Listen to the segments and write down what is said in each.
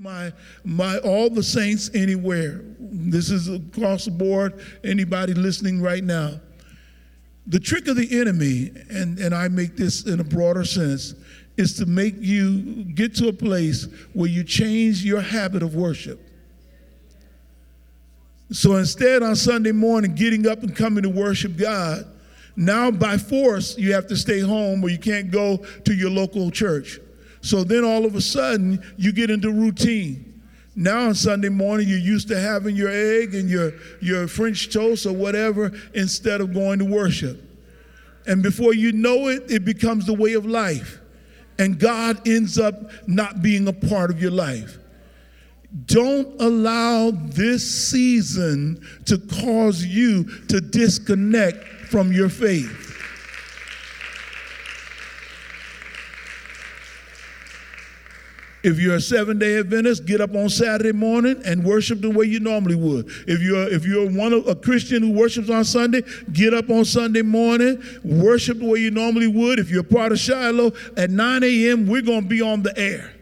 my my all the saints anywhere. This is across the board. Anybody listening right now. The trick of the enemy, and, and I make this in a broader sense, is to make you get to a place where you change your habit of worship. So instead, on Sunday morning, getting up and coming to worship God, now by force, you have to stay home or you can't go to your local church. So then all of a sudden, you get into routine. Now on Sunday morning, you're used to having your egg and your, your French toast or whatever instead of going to worship. And before you know it, it becomes the way of life. And God ends up not being a part of your life. Don't allow this season to cause you to disconnect from your faith. If you're a seven day Adventist, get up on Saturday morning and worship the way you normally would. If you're if you're one of, a Christian who worships on Sunday, get up on Sunday morning, worship the way you normally would. If you're part of Shiloh, at 9 a.m., we're going to be on the air.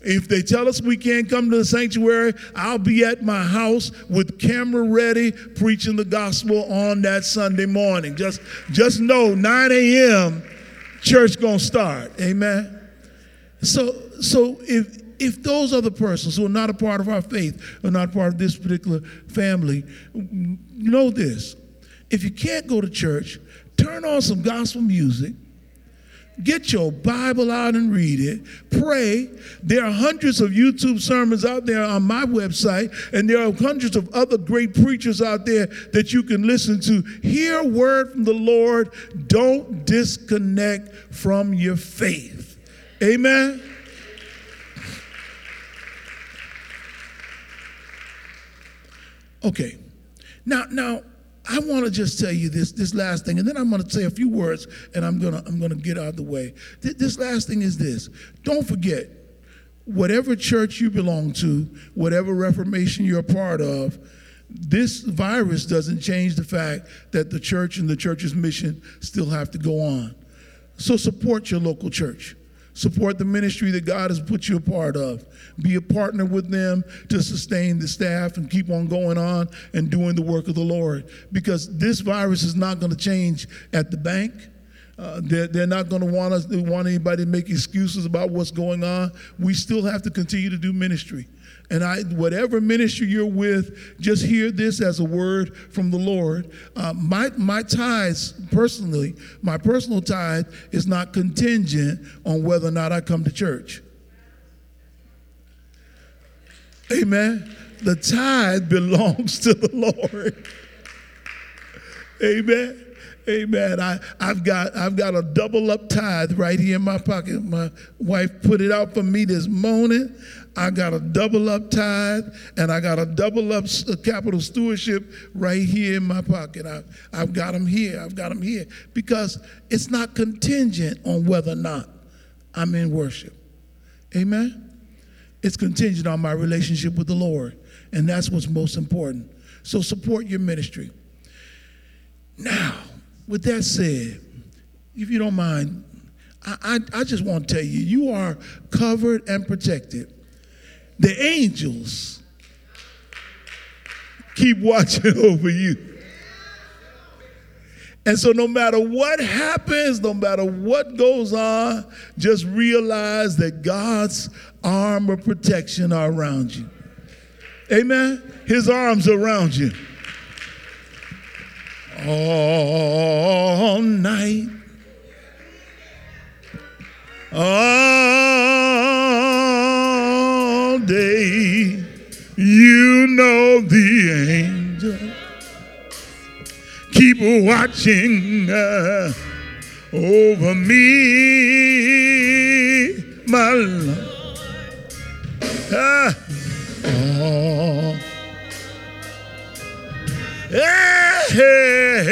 If they tell us we can't come to the sanctuary, I'll be at my house with camera ready, preaching the gospel on that Sunday morning. Just, just know 9 a.m. church gonna start. Amen. So, so if if those other persons who are not a part of our faith are not part of this particular family, know this. If you can't go to church, turn on some gospel music Get your Bible out and read it. Pray. There are hundreds of YouTube sermons out there on my website, and there are hundreds of other great preachers out there that you can listen to. Hear word from the Lord. Don't disconnect from your faith. Amen. Okay. Now, now, I want to just tell you this this last thing, and then I'm going to say a few words, and I'm gonna I'm gonna get out of the way. Th- this last thing is this: don't forget, whatever church you belong to, whatever Reformation you're a part of, this virus doesn't change the fact that the church and the church's mission still have to go on. So support your local church. Support the ministry that God has put you a part of. Be a partner with them to sustain the staff and keep on going on and doing the work of the Lord. Because this virus is not going to change at the bank. Uh, they're, they're, not going to want us want anybody to make excuses about what's going on. We still have to continue to do ministry. And I, whatever ministry you're with, just hear this as a word from the Lord. Uh, my my tithes, personally, my personal tithe is not contingent on whether or not I come to church. Amen. The tithe belongs to the Lord. Amen. Amen. I, I've got I've got a double up tithe right here in my pocket. My wife put it out for me this morning. I got a double up tithe and I got a double up uh, capital stewardship right here in my pocket. I, I've got them here. I've got them here because it's not contingent on whether or not I'm in worship. Amen. It's contingent on my relationship with the Lord, and that's what's most important. So support your ministry. Now, with that said, if you don't mind, I, I, I just want to tell you, you are covered and protected the angels keep watching over you. And so, no matter what happens, no matter what goes on, just realize that God's arm of protection are around you. Amen? His arms around you. All night. All day. You know the angel. Keep watching uh, over me, my love. Ah. Oh. Yeah, yeah,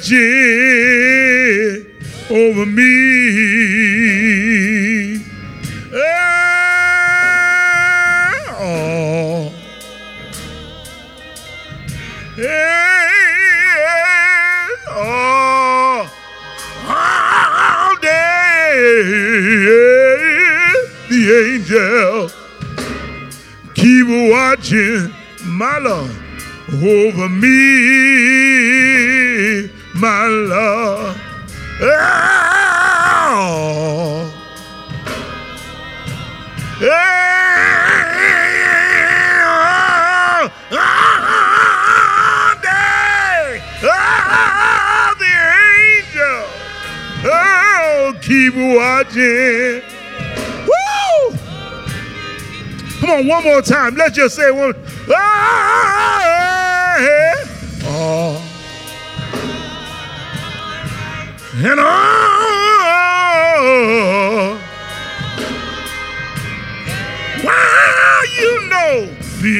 judges over me. Oh. Oh. All day the angel keep watching my love over me my love. Oh. keep watching. Woo! Come on, one more time. Let's just say one. Oh. And oh. Wow, you know the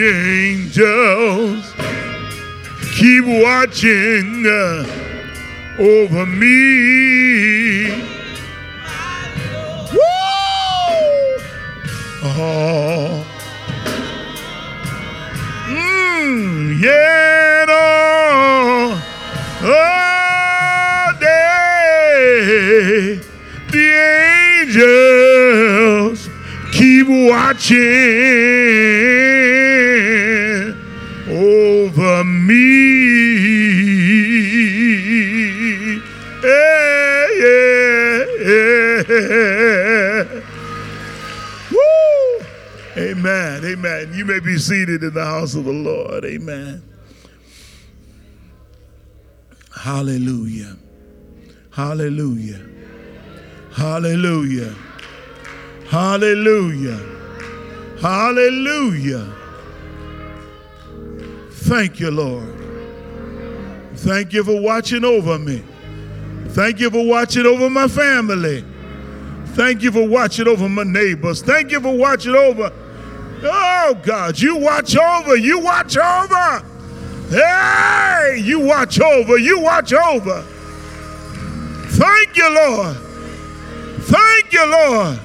angels keep watching uh, over me. Woo! Oh. Mm, yeah, watching over me. Yeah, yeah, yeah. Woo! Amen. Amen. You may be seated in the house of the Lord. Amen. Hallelujah. Hallelujah. Hallelujah. Hallelujah. Hallelujah. Thank you, Lord. Thank you for watching over me. Thank you for watching over my family. Thank you for watching over my neighbors. Thank you for watching over. Oh, God, you watch over. You watch over. Hey, you watch over. You watch over. Thank you, Lord. Thank you, Lord.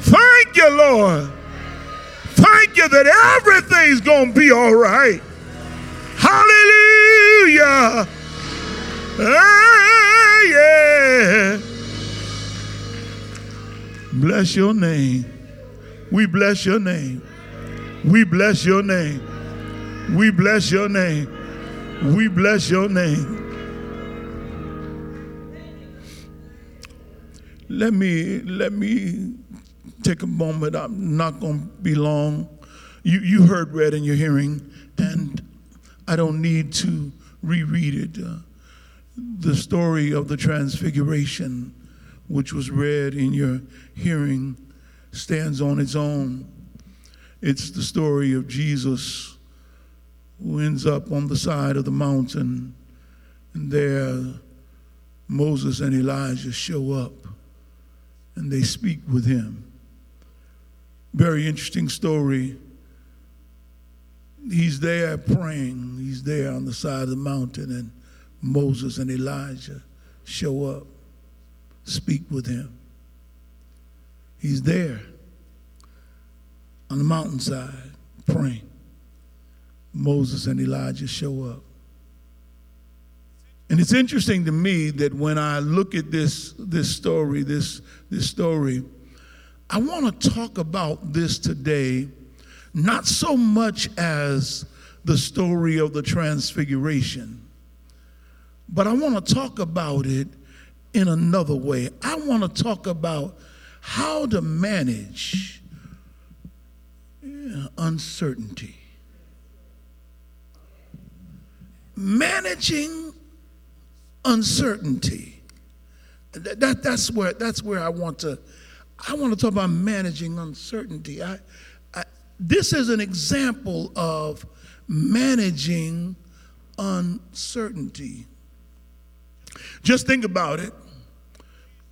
Thank you, Lord. Thank you that everything's going to be all right. Hallelujah. Hey, yeah. Bless your name. We bless your name. We bless your name. We bless your name. We bless your name. Let me let me take a moment. I'm not going to be long. You you heard read in your hearing, and I don't need to reread it. Uh, the story of the Transfiguration, which was read in your hearing, stands on its own. It's the story of Jesus who ends up on the side of the mountain, and there Moses and Elijah show up and they speak with him. Very interesting story. He's there praying, he's there on the side of the mountain, and Moses and Elijah show up, speak with him. He's there on the mountainside praying. Moses and Elijah show up. And it's interesting to me that when I look at this, this story, this, this story, I want to talk about this today, not so much as the story of the Transfiguration, but I want to talk about it in another way. I want to talk about how to manage uncertainty. Managing uncertainty. That, that, that's, where, that's where I want to, I want to talk about managing uncertainty. I, I, this is an example of managing uncertainty. Just think about it.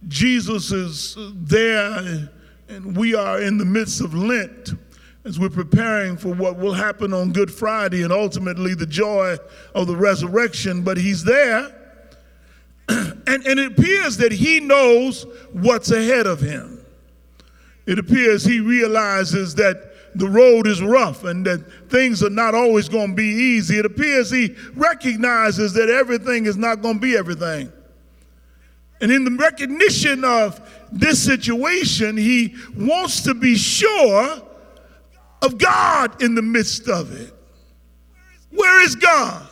Jesus is there, and we are in the midst of Lent as we're preparing for what will happen on Good Friday and ultimately the joy of the resurrection. But he's there, and, and it appears that he knows what's ahead of him. It appears he realizes that the road is rough and that things are not always going to be easy. It appears he recognizes that everything is not going to be everything. And in the recognition of this situation, he wants to be sure of God in the midst of it. Where is God?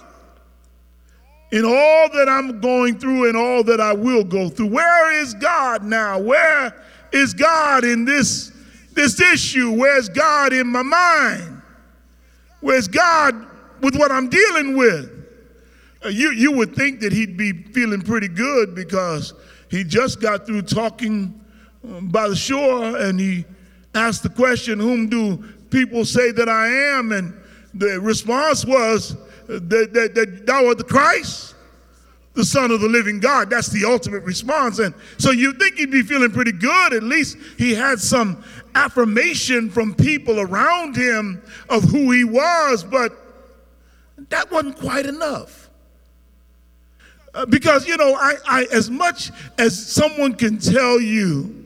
In all that I'm going through and all that I will go through, where is God now? Where is God in this, this issue? Where's God in my mind? Where's God with what I'm dealing with? Uh, you, you would think that he'd be feeling pretty good because he just got through talking um, by the shore and he asked the question, Whom do people say that I am? And the response was that, that, that thou art the Christ, the Son of the living God. That's the ultimate response. And so you think he'd be feeling pretty good. At least he had some affirmation from people around him of who he was, but that wasn't quite enough. Uh, because, you know, I, I, as much as someone can tell you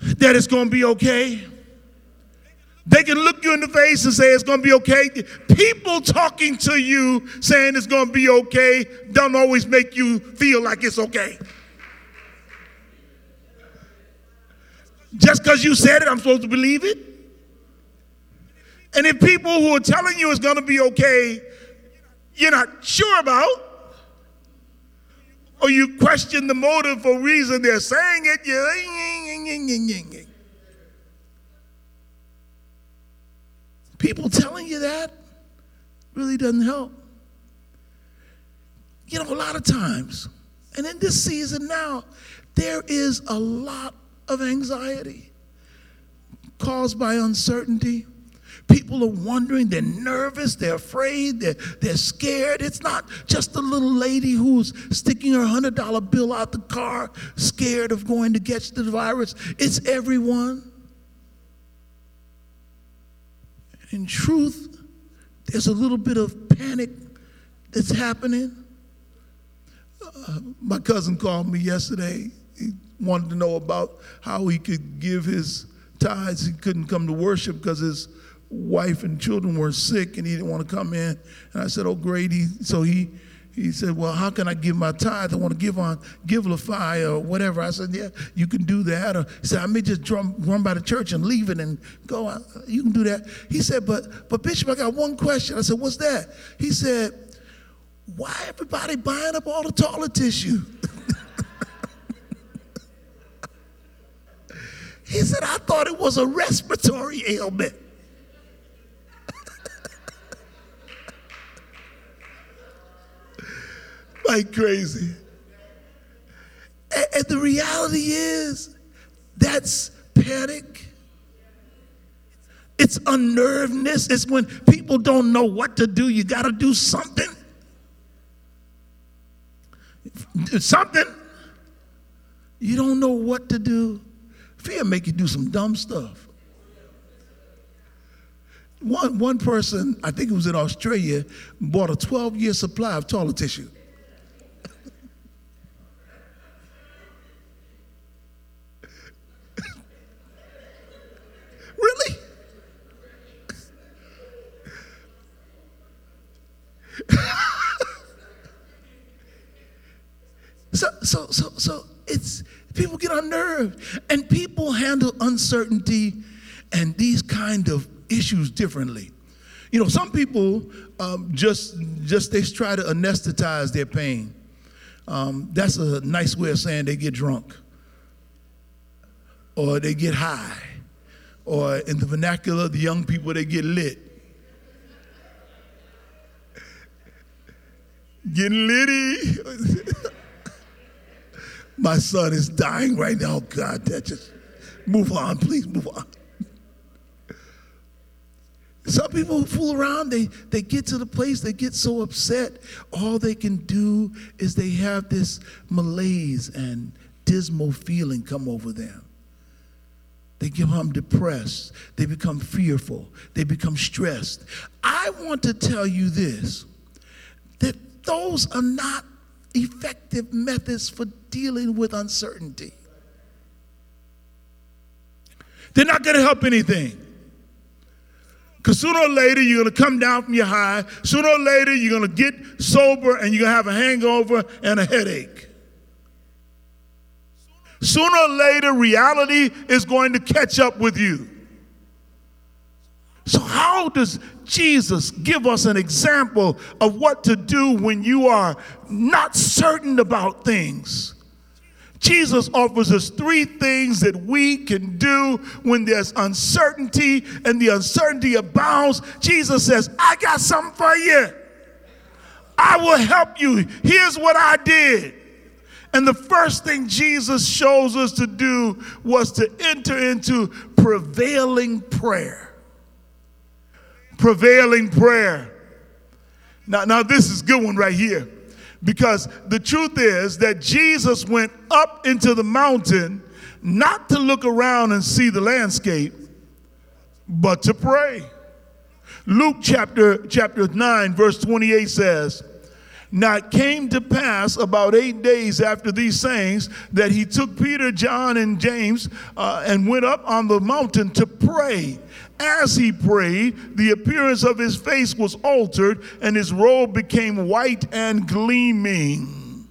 that it's going to be okay, they can look you in the face and say it's going to be okay. People talking to you saying it's going to be okay don't always make you feel like it's okay. Just because you said it, I'm supposed to believe it? And if people who are telling you it's going to be okay, you're not sure about, or you question the motive or reason they're saying it, you People telling you that really doesn't help. You know, a lot of times, and in this season now, there is a lot of anxiety caused by uncertainty. People are wondering, they're nervous, they're afraid, they're, they're scared. It's not just the little lady who's sticking her $100 bill out the car, scared of going to catch the virus. It's everyone. In truth, there's a little bit of panic that's happening. Uh, my cousin called me yesterday. He wanted to know about how he could give his tithes. He couldn't come to worship because his wife and children were sick and he didn't want to come in. And I said, Oh, great. He, so he, he said, Well, how can I give my tithe? I want to give on give Givelify or whatever. I said, Yeah, you can do that. Or he said, I may just drum, run by the church and leave it and go. You can do that. He said, But but Bishop, I got one question. I said, What's that? He said, Why everybody buying up all the toilet tissue? he said, I thought it was a respiratory ailment. Like crazy. And, and the reality is, that's panic. It's unnervedness. It's when people don't know what to do. You got to do something. Something. You don't know what to do. Fear make you do some dumb stuff. One, one person, I think it was in Australia, bought a 12 year supply of toilet tissue. Really? So, so, so, it's people get unnerved, and people handle uncertainty and these kind of issues differently. You know, some people um, just just they try to anesthetize their pain. Um, that's a nice way of saying they get drunk or they get high or in the vernacular, the young people, they get lit. Getting litty. My son is dying right now. God, that just move on, please move on. Some people fool around, they, they get to the place, they get so upset, all they can do is they have this malaise and dismal feeling come over them. They become depressed. They become fearful. They become stressed. I want to tell you this that those are not effective methods for dealing with uncertainty. They're not going to help anything. Because sooner or later, you're going to come down from your high. Sooner or later, you're going to get sober and you're going to have a hangover and a headache. Sooner or later, reality is going to catch up with you. So, how does Jesus give us an example of what to do when you are not certain about things? Jesus offers us three things that we can do when there's uncertainty and the uncertainty abounds. Jesus says, I got something for you. I will help you. Here's what I did. And the first thing Jesus shows us to do was to enter into prevailing prayer. Prevailing prayer. Now, now this is good one right here. Because the truth is that Jesus went up into the mountain not to look around and see the landscape, but to pray. Luke chapter, chapter 9, verse 28 says, Now it came to pass about eight days after these sayings that he took Peter, John, and James uh, and went up on the mountain to pray. As he prayed, the appearance of his face was altered, and his robe became white and gleaming.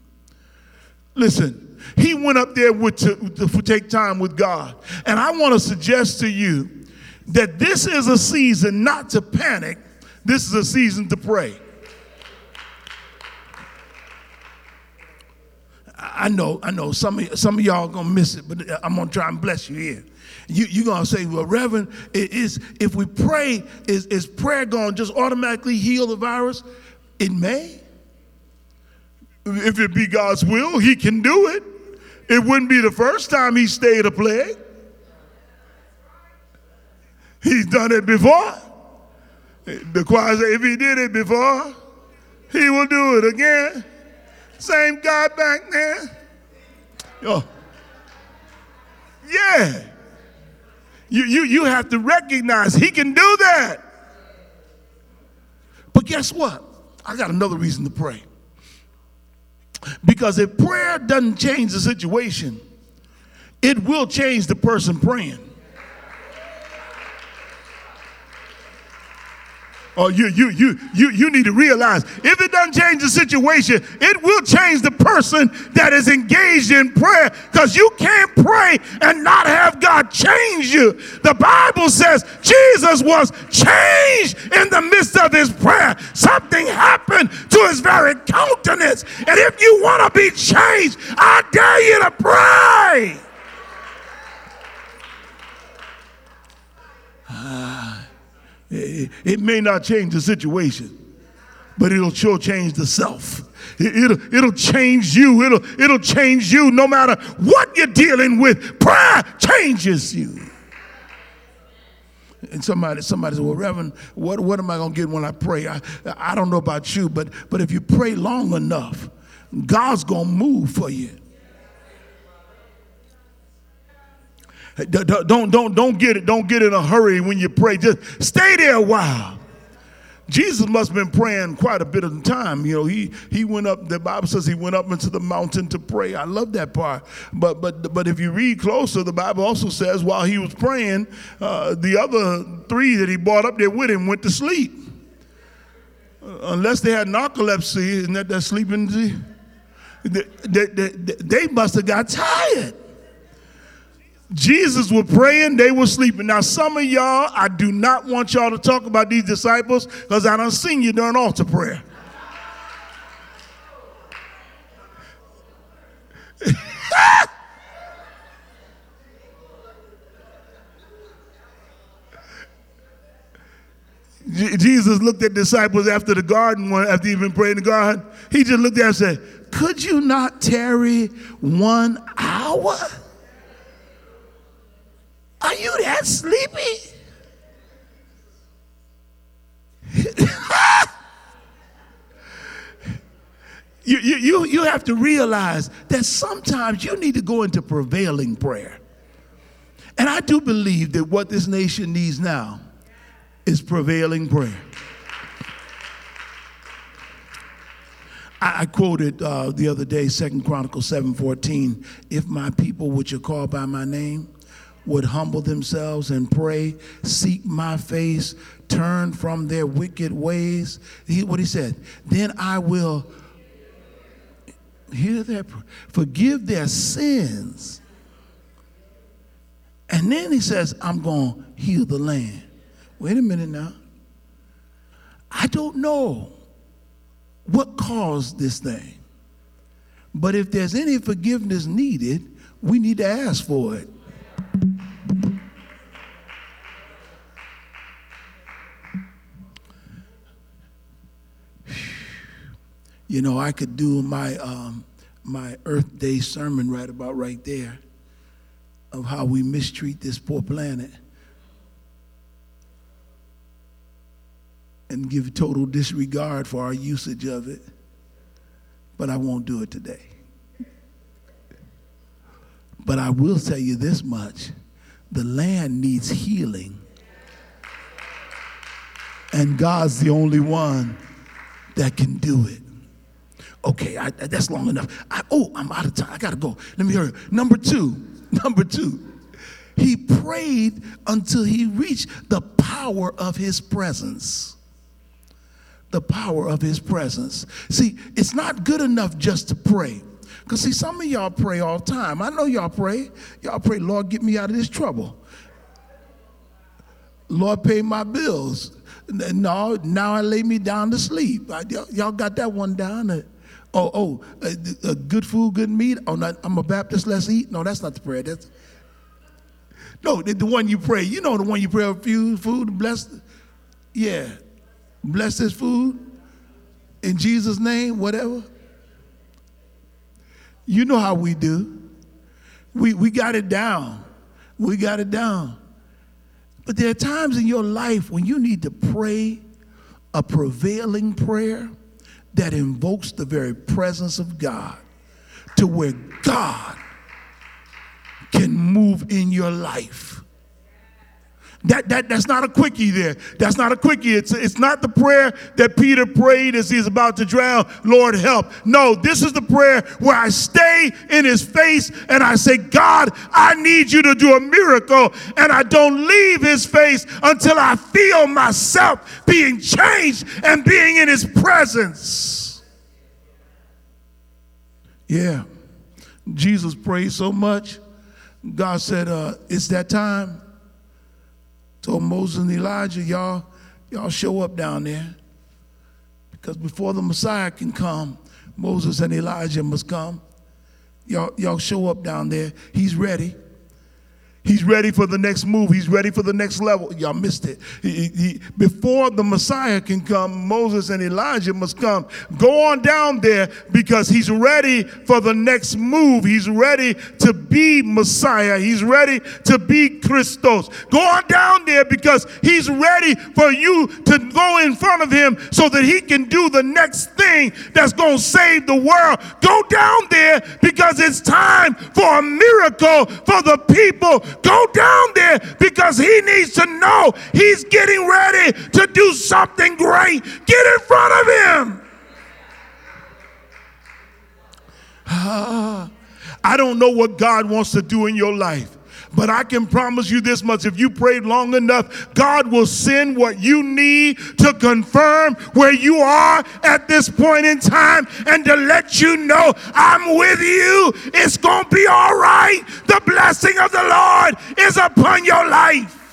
Listen, he went up there with to, to take time with God. And I want to suggest to you that this is a season not to panic, this is a season to pray. I know, I know some of, some of y'all gonna miss it, but I'm gonna try and bless you here. You, you're going to say, well, Reverend, is, if we pray, is, is prayer going to just automatically heal the virus? It may. If it be God's will, he can do it. It wouldn't be the first time he stayed a plague. He's done it before. The choir said, if he did it before, he will do it again. Same God back there. Oh. Yeah. You, you, you have to recognize he can do that. But guess what? I got another reason to pray. Because if prayer doesn't change the situation, it will change the person praying. Oh, you, you, you, you, you need to realize if it doesn't change the situation, it will change the person that is engaged in prayer because you can't pray and not have God change you. The Bible says Jesus was changed in the midst of his prayer. Something happened to his very countenance. And if you want to be changed, I dare you to pray. Ah. It, may not change the situation, but it'll sure change the self. It, will it'll change you. It'll, it'll change you no matter what you're dealing with. Prayer changes you. And somebody, somebody said, Well, Reverend, what, what am I going to get when I pray? I, I don't know about you, but, but if you pray long enough, God's going to move for you. Don't, don't, don't get it. Don't get in a hurry when you pray. Just stay there a while. Jesus must have been praying quite a bit of time. You know, he he went up. The Bible says he went up into the mountain to pray. I love that part. But but but if you read closer, the Bible also says while he was praying, uh, the other three that he brought up there with him went to sleep. Uh, unless they had narcolepsy, isn't that that sleeping? They, they, they, they must have got tired. Jesus was praying, they were sleeping. Now, some of y'all, I do not want y'all to talk about these disciples because I don't seen you during altar prayer. Jesus looked at disciples after the garden, one, after he'd been praying to God. He just looked at them and said, Could you not tarry one hour? That sleepy? you, you, you, you have to realize that sometimes you need to go into prevailing prayer. And I do believe that what this nation needs now is prevailing prayer. I, I quoted uh, the other day, Second Chronicles 7:14, if my people which are called by my name would humble themselves and pray, seek my face, turn from their wicked ways. He, what he said, then I will hear their forgive their sins And then he says, I'm going to heal the land. Wait a minute now. I don't know what caused this thing. But if there's any forgiveness needed, we need to ask for it. You know, I could do my um, my Earth Day sermon right about right there of how we mistreat this poor planet and give total disregard for our usage of it. But I won't do it today. But I will tell you this much the land needs healing. And God's the only one that can do it. Okay, I, that's long enough. I, oh, I'm out of time. I got to go. Let me hurry. Number two, number two, he prayed until he reached the power of his presence. The power of his presence. See, it's not good enough just to pray. Because, see, some of y'all pray all the time. I know y'all pray. Y'all pray, Lord, get me out of this trouble. Lord, pay my bills. No, now I lay me down to sleep. Y'all got that one down. Oh, oh, uh, uh, good food, good meat. Oh, not, I'm a Baptist, let's eat. No, that's not the prayer. That's no, the, the one you pray. You know the one you pray food, food, bless. Yeah, bless this food in Jesus' name, whatever. You know how we do. We we got it down. We got it down. But there are times in your life when you need to pray a prevailing prayer that invokes the very presence of God to where God can move in your life. That, that, that's not a quickie there. That's not a quickie. It's, it's not the prayer that Peter prayed as he's about to drown, Lord, help. No, this is the prayer where I stay in his face and I say, God, I need you to do a miracle. And I don't leave his face until I feel myself being changed and being in his presence. Yeah. Jesus prayed so much. God said, uh, It's that time told Moses and Elijah, y'all, y'all show up down there. Because before the Messiah can come, Moses and Elijah must come. Y'all, y'all show up down there. He's ready. He's ready for the next move. He's ready for the next level. Y'all missed it. He, he, before the Messiah can come, Moses and Elijah must come. Go on down there because he's ready for the next move. He's ready to be Messiah. He's ready to be Christos. Go on down there because he's ready for you to go in front of him so that he can do the next thing that's going to save the world. Go down there because it's time for a miracle for the people Go down there because he needs to know he's getting ready to do something great. Get in front of him. I don't know what God wants to do in your life. But I can promise you this much if you prayed long enough, God will send what you need to confirm where you are at this point in time and to let you know I'm with you. It's going to be all right. The blessing of the Lord is upon your life.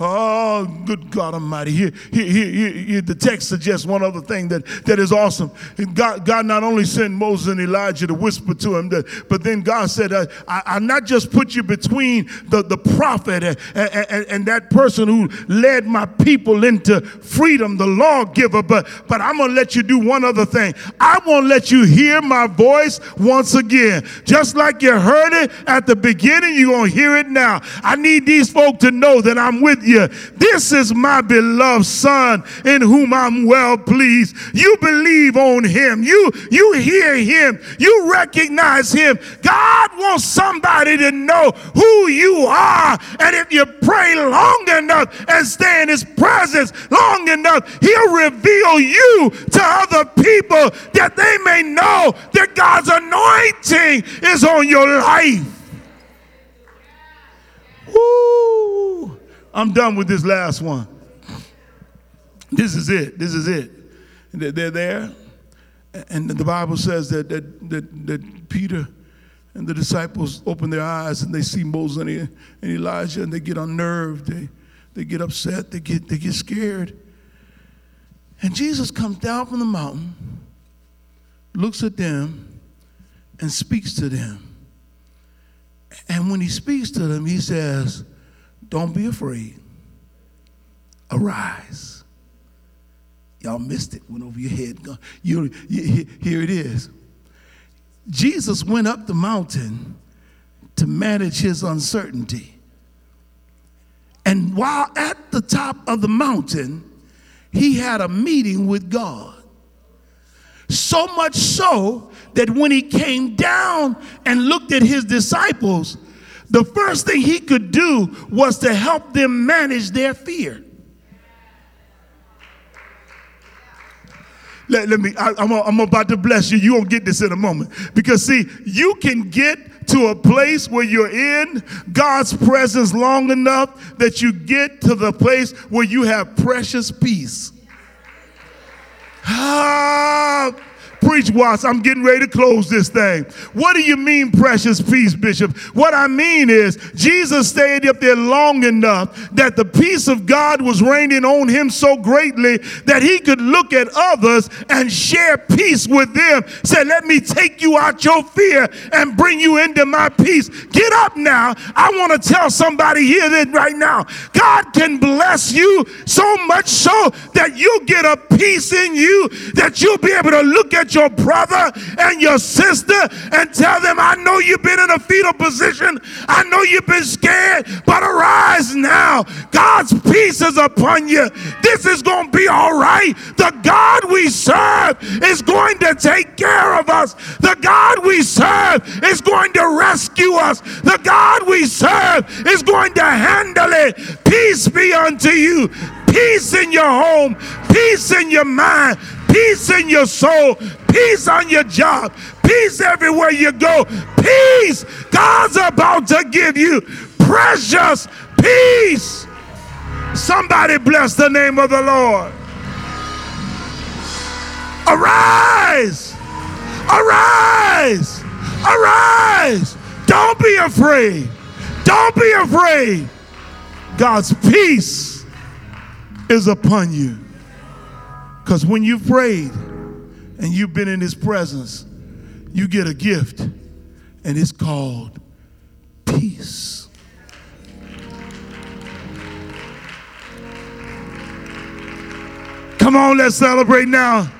Oh, good God Almighty. Here, here, here, here, the text suggests one other thing that, that is awesome. God, God not only sent Moses and Elijah to whisper to him, that, but then God said, uh, I, I not just put you between the, the prophet and, and, and, that person who led my people into freedom, the lawgiver, but, but I'm going to let you do one other thing. I want to let you hear my voice once again. Just like you heard it at the beginning, you're going to hear it now. I need these folk to know that I'm with you. This is my beloved son in whom I'm well pleased. You believe on him. You, you hear him. You recognize him. God wants somebody to know who you are. And if you pray long enough and stay in his presence long enough, he'll reveal you to other people that they may know that God's anointing is on your life. Woo! I'm done with this last one. This is it. This is it. They're there. And the Bible says that, that, that, that Peter And the disciples open their eyes and they see Moses and Elijah and they get unnerved. They, they get upset. They get, they get scared. And Jesus comes down from the mountain, looks at them, and speaks to them. And when he speaks to them, he says, Don't be afraid. Arise. Y'all missed it, went over your head. You, you, here it is. Jesus went up the mountain to manage his uncertainty. And while at the top of the mountain, he had a meeting with God. So much so that when he came down and looked at his disciples, the first thing he could do was to help them manage their fear. Let, let me, I, am I'm about to bless you. You won't get this in a moment. Because, see, you can get to a place where you're in God's presence long enough that you get to the place where you have precious peace. Ah, Preach, Watts. I'm getting ready to close this thing. What do you mean, precious peace, Bishop? What I mean is, Jesus stayed up there long enough that the peace of God was reigning on him so greatly that he could look at others and share peace with them. Say, let me take you out your fear and bring you into my peace. Get up now. I want to tell somebody here that right now, God can bless you so much so that you'll get a peace in you that you'll be able to look at at your brother and your sister and tell them, I know you've been in a fetal position. I know you've been scared, but arise now. God's peace is upon you. This is going to be all right. The God we serve is going to take care of us. The God we serve is going to rescue us. The God we serve is going to handle it. Peace be unto you. Peace in your home. Peace in your mind peace in your soul, peace on your job, peace everywhere you go. Peace. God's about to give you precious peace. Somebody bless the name of the Lord. Arise! Arise! Arise! Don't be afraid. Don't be afraid. God's peace is upon you. Because when you've prayed and you've been in his presence, you get a gift, and it's called peace. Come on, let's celebrate now.